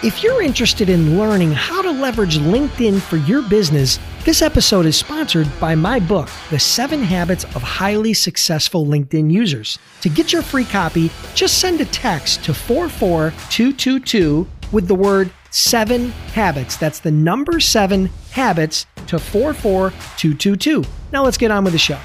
If you're interested in learning how to leverage LinkedIn for your business, this episode is sponsored by my book, The Seven Habits of Highly Successful LinkedIn Users. To get your free copy, just send a text to 44222 with the word seven habits. That's the number seven habits to 44222. Now let's get on with the show.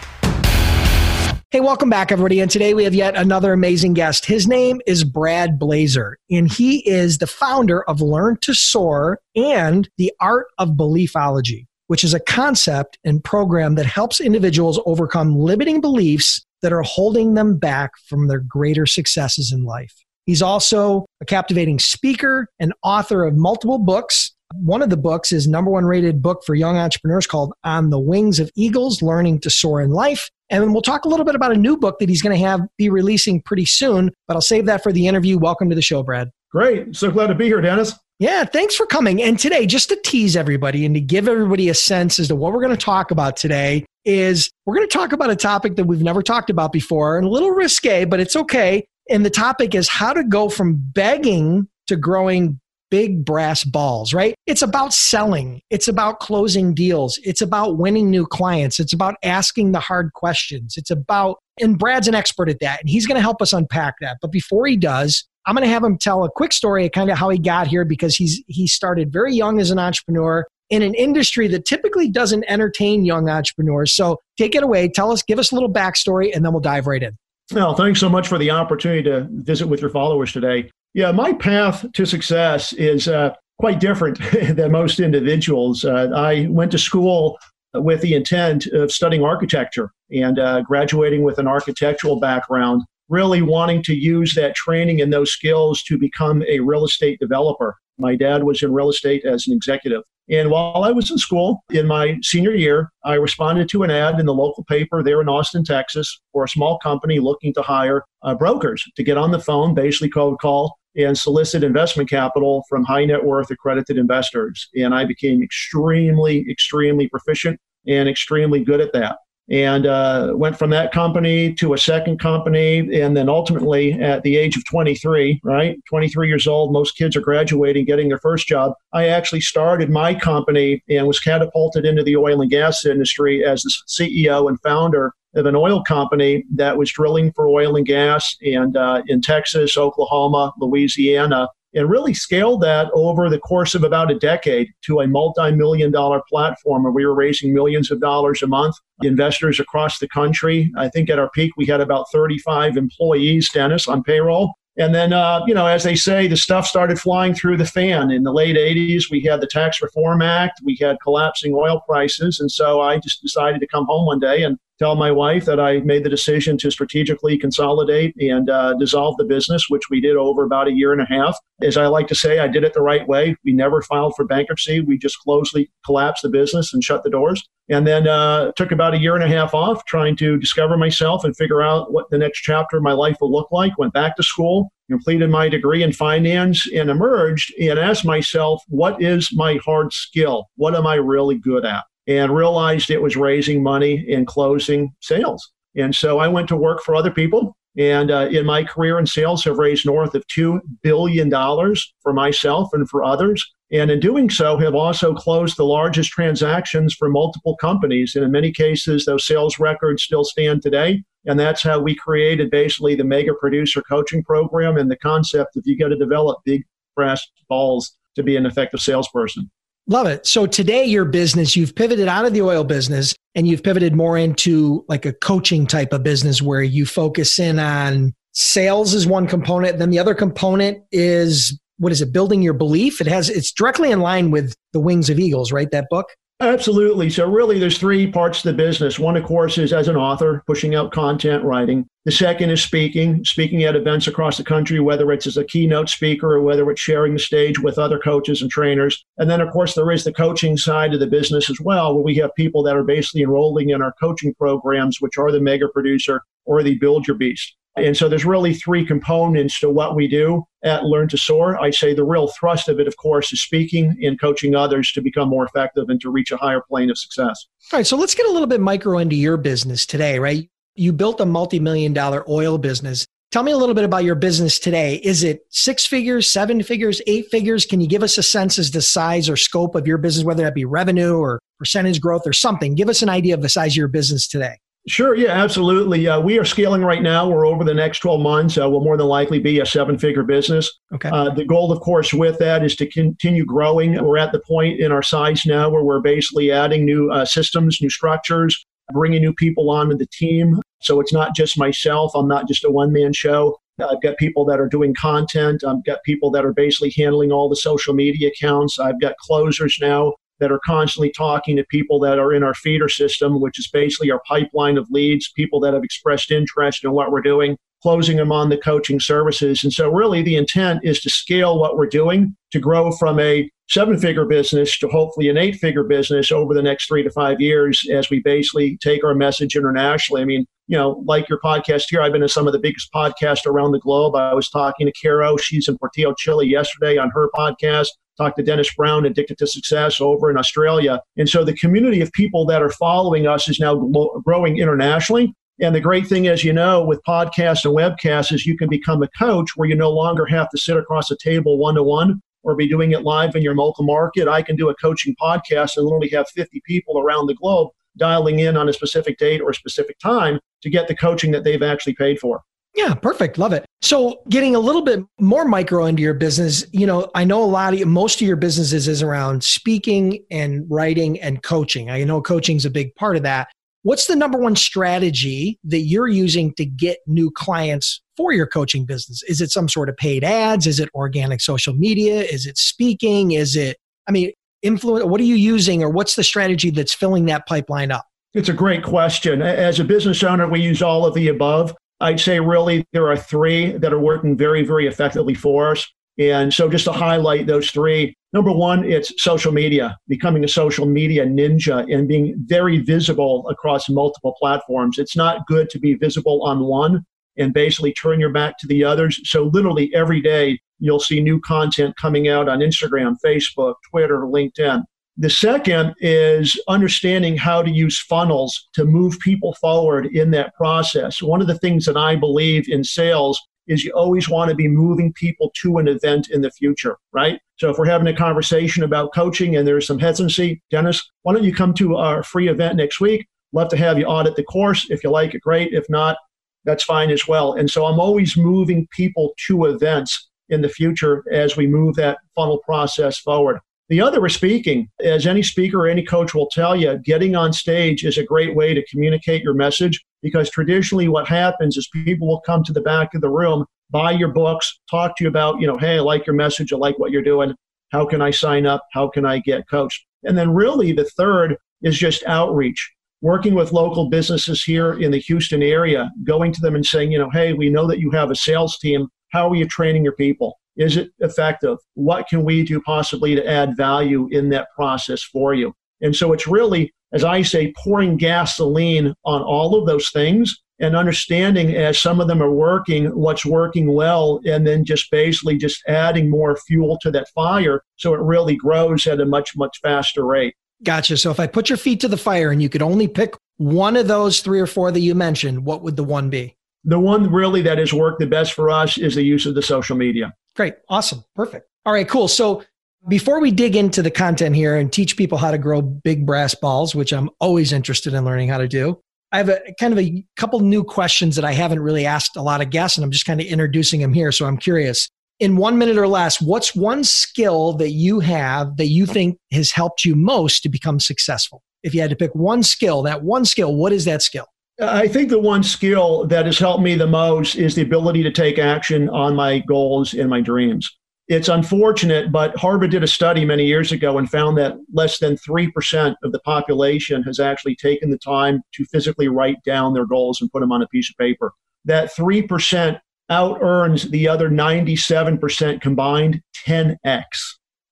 Hey, welcome back, everybody. And today we have yet another amazing guest. His name is Brad Blazar, and he is the founder of Learn to Soar and the Art of Beliefology, which is a concept and program that helps individuals overcome limiting beliefs that are holding them back from their greater successes in life. He's also a captivating speaker and author of multiple books. One of the books is number one rated book for young entrepreneurs called On the Wings of Eagles, Learning to Soar in Life. And we'll talk a little bit about a new book that he's going to have be releasing pretty soon, but I'll save that for the interview. Welcome to the show, Brad. Great. So glad to be here, Dennis. Yeah, thanks for coming. And today, just to tease everybody and to give everybody a sense as to what we're going to talk about today, is we're going to talk about a topic that we've never talked about before and a little risque, but it's okay. And the topic is how to go from begging to growing big brass balls, right? It's about selling. It's about closing deals. It's about winning new clients. It's about asking the hard questions. It's about, and Brad's an expert at that, and he's going to help us unpack that. But before he does, I'm going to have him tell a quick story of kind of how he got here because he's he started very young as an entrepreneur in an industry that typically doesn't entertain young entrepreneurs. So take it away. Tell us, give us a little backstory, and then we'll dive right in. Well, thanks so much for the opportunity to visit with your followers today. Yeah, my path to success is uh, quite different than most individuals. Uh, I went to school with the intent of studying architecture and uh, graduating with an architectural background, really wanting to use that training and those skills to become a real estate developer. My dad was in real estate as an executive. And while I was in school in my senior year, I responded to an ad in the local paper there in Austin, Texas, for a small company looking to hire uh, brokers to get on the phone, basically cold call, and solicit investment capital from high net worth accredited investors. And I became extremely, extremely proficient and extremely good at that. And uh, went from that company to a second company. And then ultimately, at the age of 23, right? 23 years old, most kids are graduating, getting their first job. I actually started my company and was catapulted into the oil and gas industry as the CEO and founder of an oil company that was drilling for oil and gas and uh, in Texas, Oklahoma, Louisiana, and really scaled that over the course of about a decade to a multi-million dollar platform where we were raising millions of dollars a month investors across the country i think at our peak we had about 35 employees dennis on payroll and then, uh, you know, as they say, the stuff started flying through the fan. In the late 80s, we had the Tax Reform Act, we had collapsing oil prices. And so I just decided to come home one day and tell my wife that I made the decision to strategically consolidate and uh, dissolve the business, which we did over about a year and a half. As I like to say, I did it the right way. We never filed for bankruptcy. We just closely collapsed the business and shut the doors. And then uh, took about a year and a half off trying to discover myself and figure out what the next chapter of my life will look like. Went back to school, completed my degree in finance, and emerged and asked myself, what is my hard skill? What am I really good at? And realized it was raising money and closing sales. And so I went to work for other people. And uh, in my career in sales, have raised north of $2 billion for myself and for others. And in doing so, have also closed the largest transactions for multiple companies. And in many cases, those sales records still stand today. And that's how we created basically the mega producer coaching program and the concept of you got to develop big brass balls to be an effective salesperson. Love it. So today, your business, you've pivoted out of the oil business and you've pivoted more into like a coaching type of business where you focus in on sales is one component. Then the other component is what is it? Building your belief. It has, it's directly in line with the Wings of Eagles, right? That book. Absolutely. So, really, there's three parts to the business. One, of course, is as an author, pushing out content, writing. The second is speaking, speaking at events across the country, whether it's as a keynote speaker or whether it's sharing the stage with other coaches and trainers. And then, of course, there is the coaching side of the business as well, where we have people that are basically enrolling in our coaching programs, which are the Mega Producer or the Build Your Beast. And so there's really three components to what we do at Learn to Soar. I say the real thrust of it, of course, is speaking and coaching others to become more effective and to reach a higher plane of success. All right. So let's get a little bit micro into your business today, right? You built a multi million dollar oil business. Tell me a little bit about your business today. Is it six figures, seven figures, eight figures? Can you give us a sense as to size or scope of your business, whether that be revenue or percentage growth or something? Give us an idea of the size of your business today. Sure. Yeah, absolutely. Uh, we are scaling right now. We're over the next 12 months. Uh, will more than likely be a seven figure business. Okay. Uh, the goal, of course, with that is to continue growing. We're at the point in our size now where we're basically adding new uh, systems, new structures, bringing new people onto the team. So it's not just myself. I'm not just a one man show. I've got people that are doing content. I've got people that are basically handling all the social media accounts. I've got closers now that are constantly talking to people that are in our feeder system, which is basically our pipeline of leads, people that have expressed interest in what we're doing, closing them on the coaching services. And so, really, the intent is to scale what we're doing to grow from a seven figure business to hopefully an eight figure business over the next three to five years as we basically take our message internationally. I mean, you know, like your podcast here, I've been to some of the biggest podcasts around the globe. I was talking to Caro, she's in Portillo, Chile yesterday on her podcast talked to Dennis Brown, Addicted to Success, over in Australia. And so the community of people that are following us is now growing internationally. And the great thing, as you know, with podcasts and webcasts, is you can become a coach where you no longer have to sit across a table one to one or be doing it live in your local market. I can do a coaching podcast and literally have 50 people around the globe dialing in on a specific date or a specific time to get the coaching that they've actually paid for. Yeah, perfect. Love it. So, getting a little bit more micro into your business, you know, I know a lot of you, most of your businesses is around speaking and writing and coaching. I know coaching is a big part of that. What's the number one strategy that you're using to get new clients for your coaching business? Is it some sort of paid ads? Is it organic social media? Is it speaking? Is it, I mean, influence? What are you using or what's the strategy that's filling that pipeline up? It's a great question. As a business owner, we use all of the above. I'd say really there are three that are working very, very effectively for us. And so just to highlight those three, number one, it's social media, becoming a social media ninja and being very visible across multiple platforms. It's not good to be visible on one and basically turn your back to the others. So literally every day you'll see new content coming out on Instagram, Facebook, Twitter, LinkedIn. The second is understanding how to use funnels to move people forward in that process. One of the things that I believe in sales is you always want to be moving people to an event in the future, right? So if we're having a conversation about coaching and there's some hesitancy, Dennis, why don't you come to our free event next week? Love to have you audit the course. If you like it, great. If not, that's fine as well. And so I'm always moving people to events in the future as we move that funnel process forward. The other is speaking. As any speaker or any coach will tell you, getting on stage is a great way to communicate your message because traditionally what happens is people will come to the back of the room, buy your books, talk to you about, you know, hey, I like your message, I like what you're doing. How can I sign up? How can I get coached? And then really the third is just outreach. Working with local businesses here in the Houston area, going to them and saying, you know, hey, we know that you have a sales team. How are you training your people? Is it effective? What can we do possibly to add value in that process for you? And so it's really, as I say, pouring gasoline on all of those things and understanding as some of them are working, what's working well, and then just basically just adding more fuel to that fire so it really grows at a much, much faster rate. Gotcha. So if I put your feet to the fire and you could only pick one of those three or four that you mentioned, what would the one be? The one really that has worked the best for us is the use of the social media. Great. Awesome. Perfect. All right, cool. So before we dig into the content here and teach people how to grow big brass balls, which I'm always interested in learning how to do, I have a kind of a couple new questions that I haven't really asked a lot of guests, and I'm just kind of introducing them here. So I'm curious. In one minute or less, what's one skill that you have that you think has helped you most to become successful? If you had to pick one skill, that one skill, what is that skill? I think the one skill that has helped me the most is the ability to take action on my goals and my dreams. it's unfortunate, but Harvard did a study many years ago and found that less than 3% of the population has actually taken the time to physically write down their goals and put them on a piece of paper. That 3% out earns the other 97% combined 10x.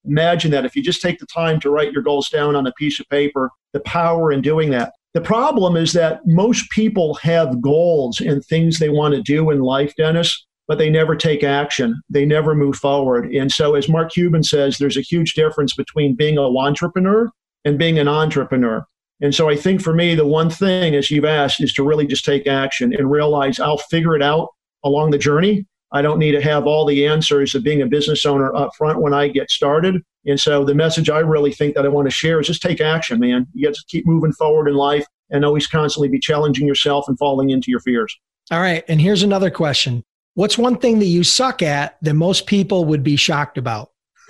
Imagine that if you just take the time to write your goals down on a piece of paper, the power in doing that. The problem is that most people have goals and things they want to do in life, Dennis, but they never take action. They never move forward. And so, as Mark Cuban says, there's a huge difference between being a wantrepreneur and being an entrepreneur. And so, I think for me, the one thing, as you've asked, is to really just take action and realize I'll figure it out along the journey. I don't need to have all the answers of being a business owner up front when I get started. And so the message I really think that I want to share is just take action, man. You got to keep moving forward in life and always constantly be challenging yourself and falling into your fears. All right. And here's another question What's one thing that you suck at that most people would be shocked about?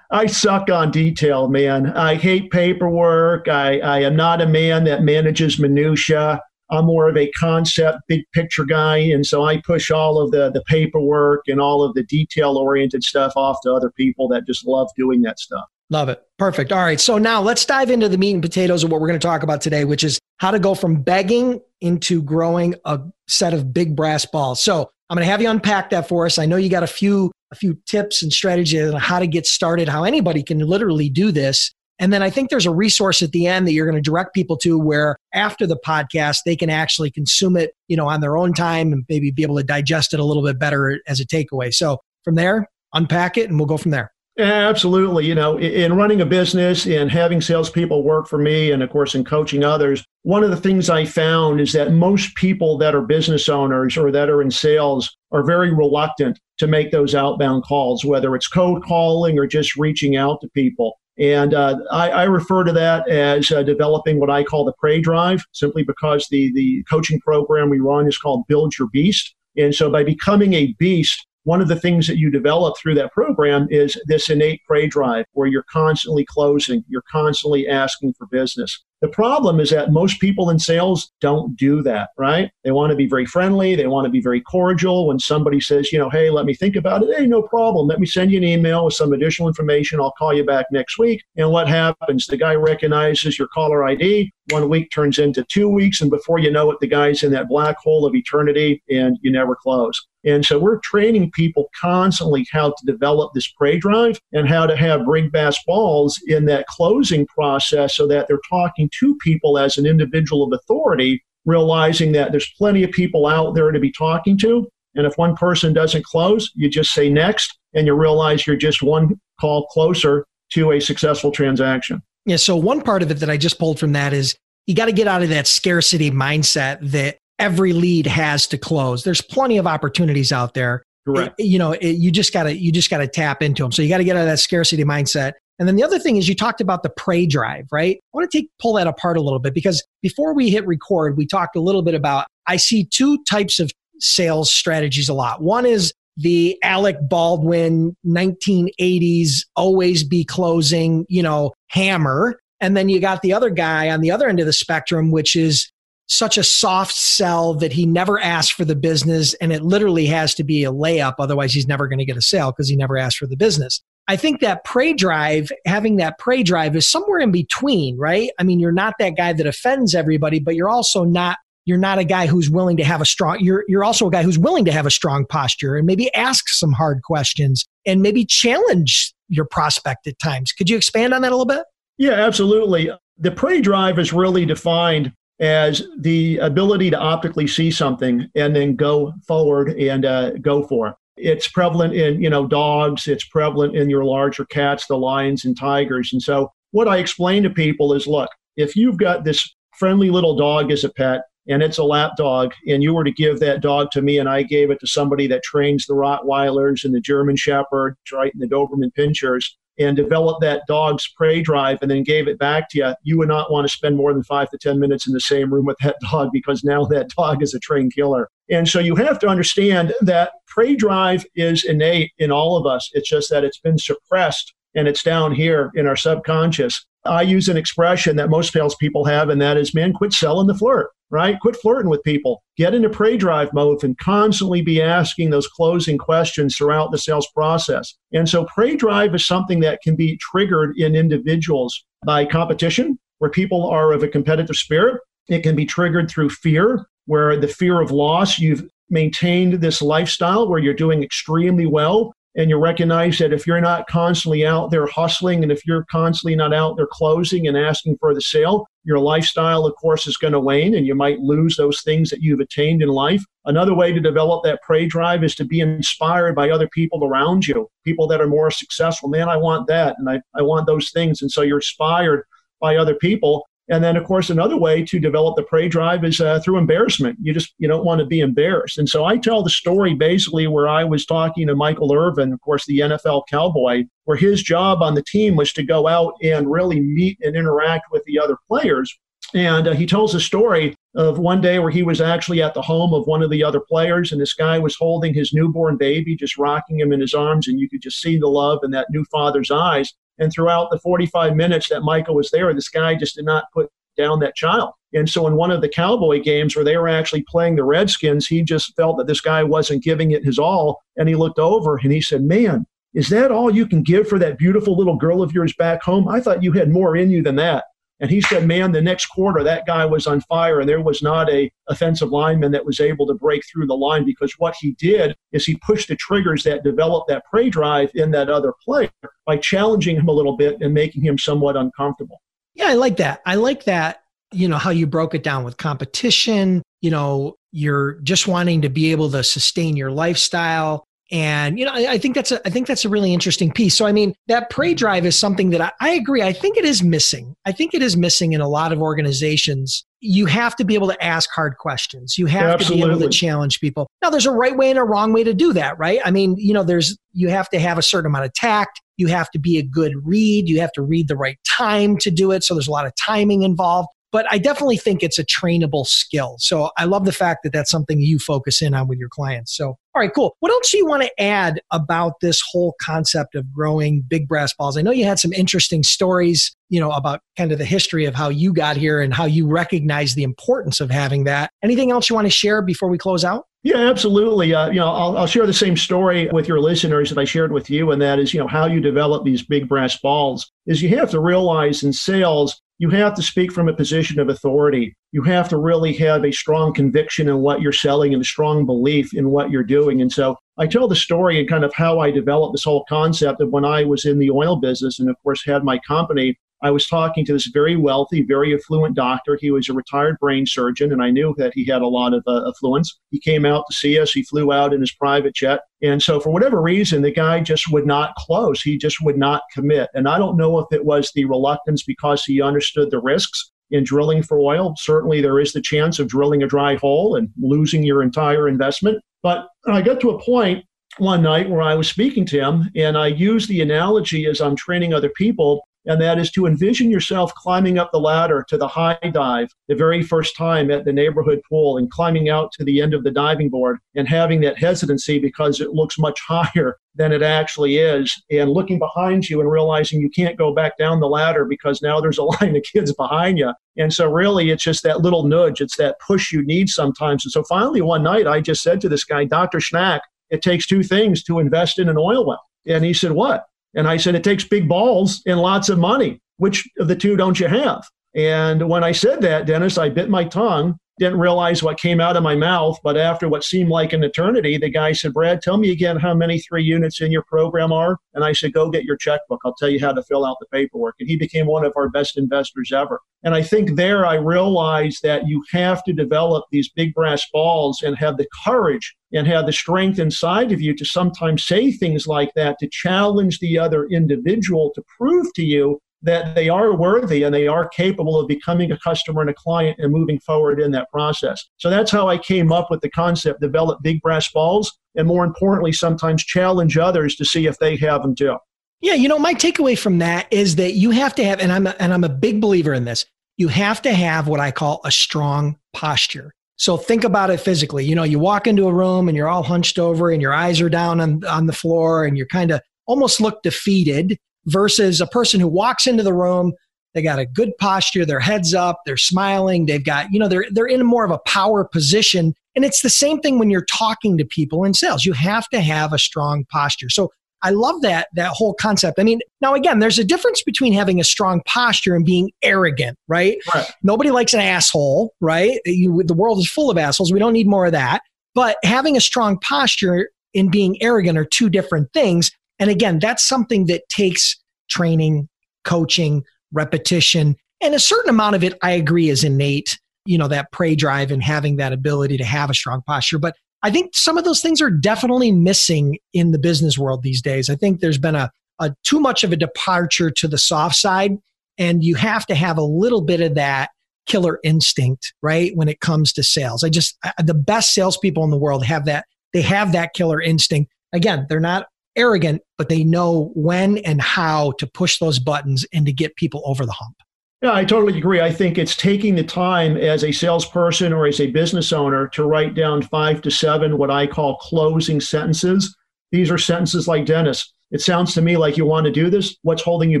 I suck on detail, man. I hate paperwork. I, I am not a man that manages minutia. I'm more of a concept, big picture guy. And so I push all of the, the paperwork and all of the detail oriented stuff off to other people that just love doing that stuff. Love it. Perfect. All right. So now let's dive into the meat and potatoes of what we're going to talk about today, which is how to go from begging into growing a set of big brass balls. So I'm going to have you unpack that for us. I know you got a few a few tips and strategies on how to get started, how anybody can literally do this. And then I think there's a resource at the end that you're going to direct people to where after the podcast, they can actually consume it, you know, on their own time and maybe be able to digest it a little bit better as a takeaway. So from there, unpack it and we'll go from there. Absolutely. You know, in running a business and having salespeople work for me, and of course, in coaching others, one of the things I found is that most people that are business owners or that are in sales are very reluctant to make those outbound calls, whether it's cold calling or just reaching out to people. And uh, I, I, refer to that as uh, developing what I call the prey drive, simply because the, the coaching program we run is called Build Your Beast. And so by becoming a beast, one of the things that you develop through that program is this innate prey drive where you're constantly closing, you're constantly asking for business. The problem is that most people in sales don't do that, right? They want to be very friendly. They want to be very cordial. When somebody says, you know, hey, let me think about it, hey, no problem. Let me send you an email with some additional information. I'll call you back next week. And what happens? The guy recognizes your caller ID. One week turns into two weeks. And before you know it, the guy's in that black hole of eternity and you never close. And so we're training people constantly how to develop this prey drive and how to have big bass balls in that closing process so that they're talking to people as an individual of authority, realizing that there's plenty of people out there to be talking to. And if one person doesn't close, you just say next, and you realize you're just one call closer to a successful transaction. Yeah. So, one part of it that I just pulled from that is you got to get out of that scarcity mindset that every lead has to close. There's plenty of opportunities out there. Correct. It, you know, it, you just got to you just got to tap into them. So you got to get out of that scarcity mindset. And then the other thing is you talked about the prey drive, right? I want to take pull that apart a little bit because before we hit record, we talked a little bit about I see two types of sales strategies a lot. One is the Alec Baldwin 1980s always be closing, you know, hammer. And then you got the other guy on the other end of the spectrum, which is such a soft sell that he never asked for the business and it literally has to be a layup. Otherwise, he's never going to get a sale because he never asked for the business. I think that prey drive, having that prey drive is somewhere in between, right? I mean, you're not that guy that offends everybody, but you're also not you're not a guy who's willing to have a strong you're you're also a guy who's willing to have a strong posture and maybe ask some hard questions and maybe challenge your prospect at times. Could you expand on that a little bit? Yeah, absolutely. The prey drive is really defined as the ability to optically see something and then go forward and uh, go for it. It's prevalent in you know dogs. It's prevalent in your larger cats, the lions and tigers. And so, what I explain to people is, look, if you've got this friendly little dog as a pet, and it's a lap dog, and you were to give that dog to me, and I gave it to somebody that trains the Rottweilers and the German Shepherds, right, and the Doberman Pinschers, and developed that dog's prey drive and then gave it back to you, you would not want to spend more than five to 10 minutes in the same room with that dog because now that dog is a trained killer. And so you have to understand that prey drive is innate in all of us. It's just that it's been suppressed and it's down here in our subconscious. I use an expression that most salespeople have, and that is, man, quit selling the flirt, right? Quit flirting with people. Get into prey drive mode and constantly be asking those closing questions throughout the sales process. And so prey drive is something that can be triggered in individuals by competition, where people are of a competitive spirit. It can be triggered through fear, where the fear of loss, you've maintained this lifestyle where you're doing extremely well and you recognize that if you're not constantly out there hustling and if you're constantly not out there closing and asking for the sale, your lifestyle, of course, is going to wane and you might lose those things that you've attained in life. Another way to develop that prey drive is to be inspired by other people around you, people that are more successful. Man, I want that and I, I want those things. And so you're inspired by other people. And then, of course, another way to develop the prey drive is uh, through embarrassment. You just you don't want to be embarrassed. And so I tell the story basically where I was talking to Michael Irvin, of course, the NFL cowboy, where his job on the team was to go out and really meet and interact with the other players. And uh, he tells a story of one day where he was actually at the home of one of the other players, and this guy was holding his newborn baby, just rocking him in his arms, and you could just see the love in that new father's eyes. And throughout the 45 minutes that Michael was there, this guy just did not put down that child. And so in one of the Cowboy games where they were actually playing the Redskins, he just felt that this guy wasn't giving it his all. And he looked over and he said, Man, is that all you can give for that beautiful little girl of yours back home? I thought you had more in you than that. And he said, man, the next quarter, that guy was on fire, and there was not a offensive lineman that was able to break through the line because what he did is he pushed the triggers that developed that prey drive in that other player by challenging him a little bit and making him somewhat uncomfortable. Yeah, I like that. I like that, you know, how you broke it down with competition, you know, you're just wanting to be able to sustain your lifestyle and you know, I, I, think that's a I think that's a really interesting piece. So I mean, that prey drive is something that I, I agree. I think it is missing. I think it is missing in a lot of organizations. You have to be able to ask hard questions. You have Absolutely. to be able to challenge people. Now, there's a right way and a wrong way to do that, right? I mean, you know, there's you have to have a certain amount of tact. You have to be a good read. You have to read the right time to do it. So there's a lot of timing involved but I definitely think it's a trainable skill. So I love the fact that that's something you focus in on with your clients. So, all right, cool. What else do you want to add about this whole concept of growing big brass balls? I know you had some interesting stories, you know, about kind of the history of how you got here and how you recognize the importance of having that. Anything else you want to share before we close out? Yeah, absolutely. Uh, you know, I'll, I'll share the same story with your listeners that I shared with you, and that is, you know, how you develop these big brass balls. Is you have to realize in sales you have to speak from a position of authority. You have to really have a strong conviction in what you're selling and a strong belief in what you're doing. And so I tell the story and kind of how I developed this whole concept of when I was in the oil business and, of course, had my company. I was talking to this very wealthy, very affluent doctor. He was a retired brain surgeon, and I knew that he had a lot of uh, affluence. He came out to see us. He flew out in his private jet. And so, for whatever reason, the guy just would not close. He just would not commit. And I don't know if it was the reluctance because he understood the risks in drilling for oil. Certainly, there is the chance of drilling a dry hole and losing your entire investment. But I got to a point one night where I was speaking to him, and I used the analogy as I'm training other people and that is to envision yourself climbing up the ladder to the high dive the very first time at the neighborhood pool and climbing out to the end of the diving board and having that hesitancy because it looks much higher than it actually is and looking behind you and realizing you can't go back down the ladder because now there's a line of kids behind you and so really it's just that little nudge it's that push you need sometimes. And so finally one night i just said to this guy dr schnack it takes two things to invest in an oil well. And he said what and I said, it takes big balls and lots of money. Which of the two don't you have? And when I said that, Dennis, I bit my tongue, didn't realize what came out of my mouth. But after what seemed like an eternity, the guy said, Brad, tell me again how many three units in your program are. And I said, go get your checkbook. I'll tell you how to fill out the paperwork. And he became one of our best investors ever. And I think there I realized that you have to develop these big brass balls and have the courage and have the strength inside of you to sometimes say things like that to challenge the other individual to prove to you that they are worthy and they are capable of becoming a customer and a client and moving forward in that process. So that's how I came up with the concept develop big brass balls and more importantly sometimes challenge others to see if they have them too. Yeah, you know, my takeaway from that is that you have to have and I'm a, and I'm a big believer in this. You have to have what I call a strong posture. So think about it physically. You know, you walk into a room and you're all hunched over and your eyes are down on, on the floor and you're kind of almost look defeated versus a person who walks into the room, They got a good posture, their heads up, they're smiling, they've got, you know, they're they're in more of a power position. And it's the same thing when you're talking to people in sales. You have to have a strong posture. So I love that that whole concept. I mean, now again, there's a difference between having a strong posture and being arrogant, right? right. Nobody likes an asshole, right? You, the world is full of assholes. We don't need more of that. But having a strong posture and being arrogant are two different things. And again, that's something that takes training, coaching, repetition, and a certain amount of it, I agree, is innate. You know, that prey drive and having that ability to have a strong posture. But I think some of those things are definitely missing in the business world these days. I think there's been a, a too much of a departure to the soft side, and you have to have a little bit of that killer instinct, right? When it comes to sales, I just I, the best salespeople in the world have that. They have that killer instinct. Again, they're not arrogant, but they know when and how to push those buttons and to get people over the hump. Yeah, I totally agree. I think it's taking the time as a salesperson or as a business owner to write down five to seven what I call closing sentences. These are sentences like Dennis. It sounds to me like you want to do this. What's holding you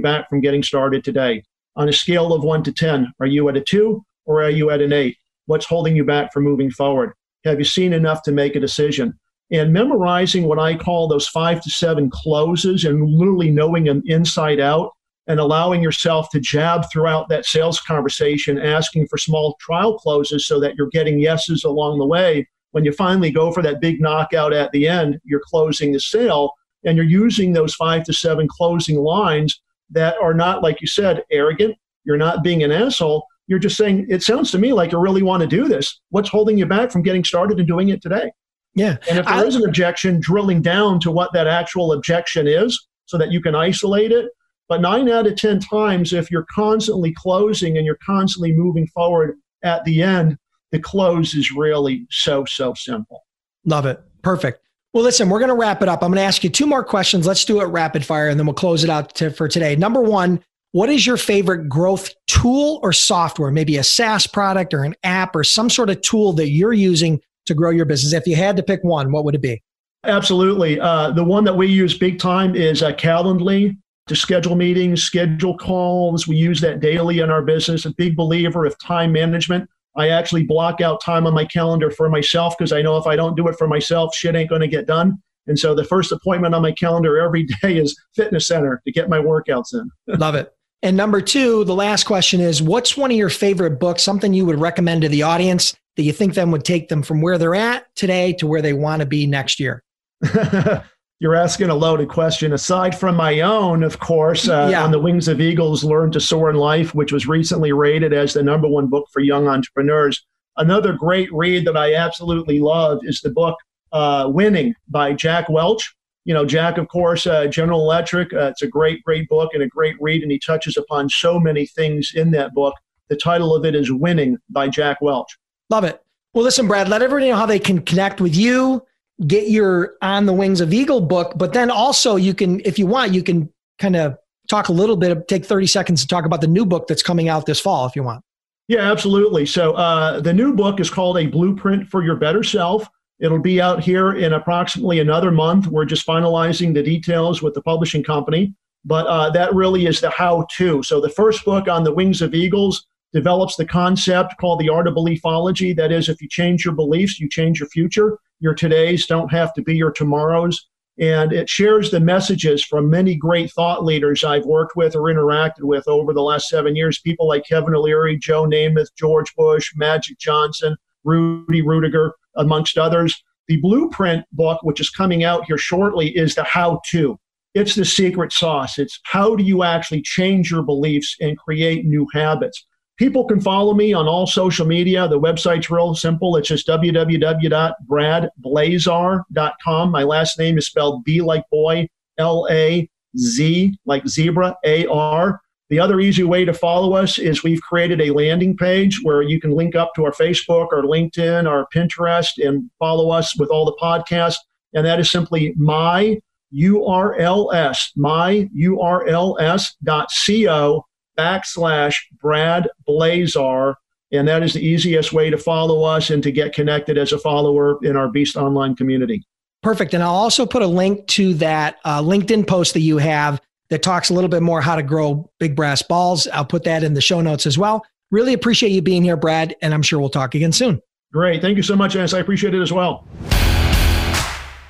back from getting started today? On a scale of one to 10, are you at a two or are you at an eight? What's holding you back from moving forward? Have you seen enough to make a decision? And memorizing what I call those five to seven closes and literally knowing them inside out and allowing yourself to jab throughout that sales conversation, asking for small trial closes so that you're getting yeses along the way. When you finally go for that big knockout at the end, you're closing the sale and you're using those five to seven closing lines that are not, like you said, arrogant. You're not being an asshole. You're just saying, it sounds to me like you really want to do this. What's holding you back from getting started and doing it today? Yeah. And if there I, is an objection, drilling down to what that actual objection is so that you can isolate it but nine out of 10 times, if you're constantly closing and you're constantly moving forward at the end, the close is really so, so simple. Love it. Perfect. Well, listen, we're going to wrap it up. I'm going to ask you two more questions. Let's do it rapid fire and then we'll close it out to, for today. Number one, what is your favorite growth tool or software? Maybe a SaaS product or an app or some sort of tool that you're using to grow your business. If you had to pick one, what would it be? Absolutely. Uh, the one that we use big time is uh, Calendly to schedule meetings, schedule calls. We use that daily in our business. A big believer of time management. I actually block out time on my calendar for myself because I know if I don't do it for myself, shit ain't going to get done. And so the first appointment on my calendar every day is fitness center to get my workouts in. Love it. And number two, the last question is what's one of your favorite books, something you would recommend to the audience that you think then would take them from where they're at today to where they want to be next year? you're asking a loaded question. Aside from my own, of course, uh, yeah. on the wings of eagles, learn to soar in life, which was recently rated as the number one book for young entrepreneurs. Another great read that I absolutely love is the book uh, "Winning" by Jack Welch. You know, Jack, of course, uh, General Electric. Uh, it's a great, great book and a great read, and he touches upon so many things in that book. The title of it is "Winning" by Jack Welch. Love it. Well, listen, Brad, let everybody know how they can connect with you get your on the wings of eagle book but then also you can if you want you can kind of talk a little bit take 30 seconds to talk about the new book that's coming out this fall if you want. Yeah absolutely. So uh, the new book is called a blueprint for your better self. It'll be out here in approximately another month. We're just finalizing the details with the publishing company but uh, that really is the how to so the first book on the wings of eagles develops the concept called the art of beliefology that is if you change your beliefs you change your future your todays don't have to be your tomorrows. And it shares the messages from many great thought leaders I've worked with or interacted with over the last seven years. People like Kevin O'Leary, Joe Namath, George Bush, Magic Johnson, Rudy Ruettiger, amongst others. The blueprint book, which is coming out here shortly, is the how to. It's the secret sauce. It's how do you actually change your beliefs and create new habits. People can follow me on all social media. The website's real simple. It's just www.bradblazar.com. My last name is spelled B like boy, L A Z like zebra, A R. The other easy way to follow us is we've created a landing page where you can link up to our Facebook, our LinkedIn, our Pinterest, and follow us with all the podcasts. And that is simply my URLS, my URLS dot co backslash Brad Blazar. And that is the easiest way to follow us and to get connected as a follower in our Beast Online community. Perfect. And I'll also put a link to that uh, LinkedIn post that you have that talks a little bit more how to grow big brass balls. I'll put that in the show notes as well. Really appreciate you being here, Brad, and I'm sure we'll talk again soon. Great. Thank you so much, Dennis. I appreciate it as well.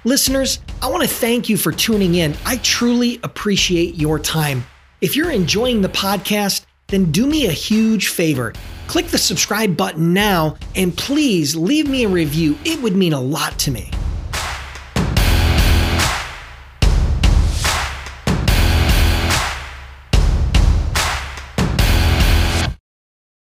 Listeners, I want to thank you for tuning in. I truly appreciate your time. If you're enjoying the podcast, then do me a huge favor. Click the subscribe button now and please leave me a review. It would mean a lot to me.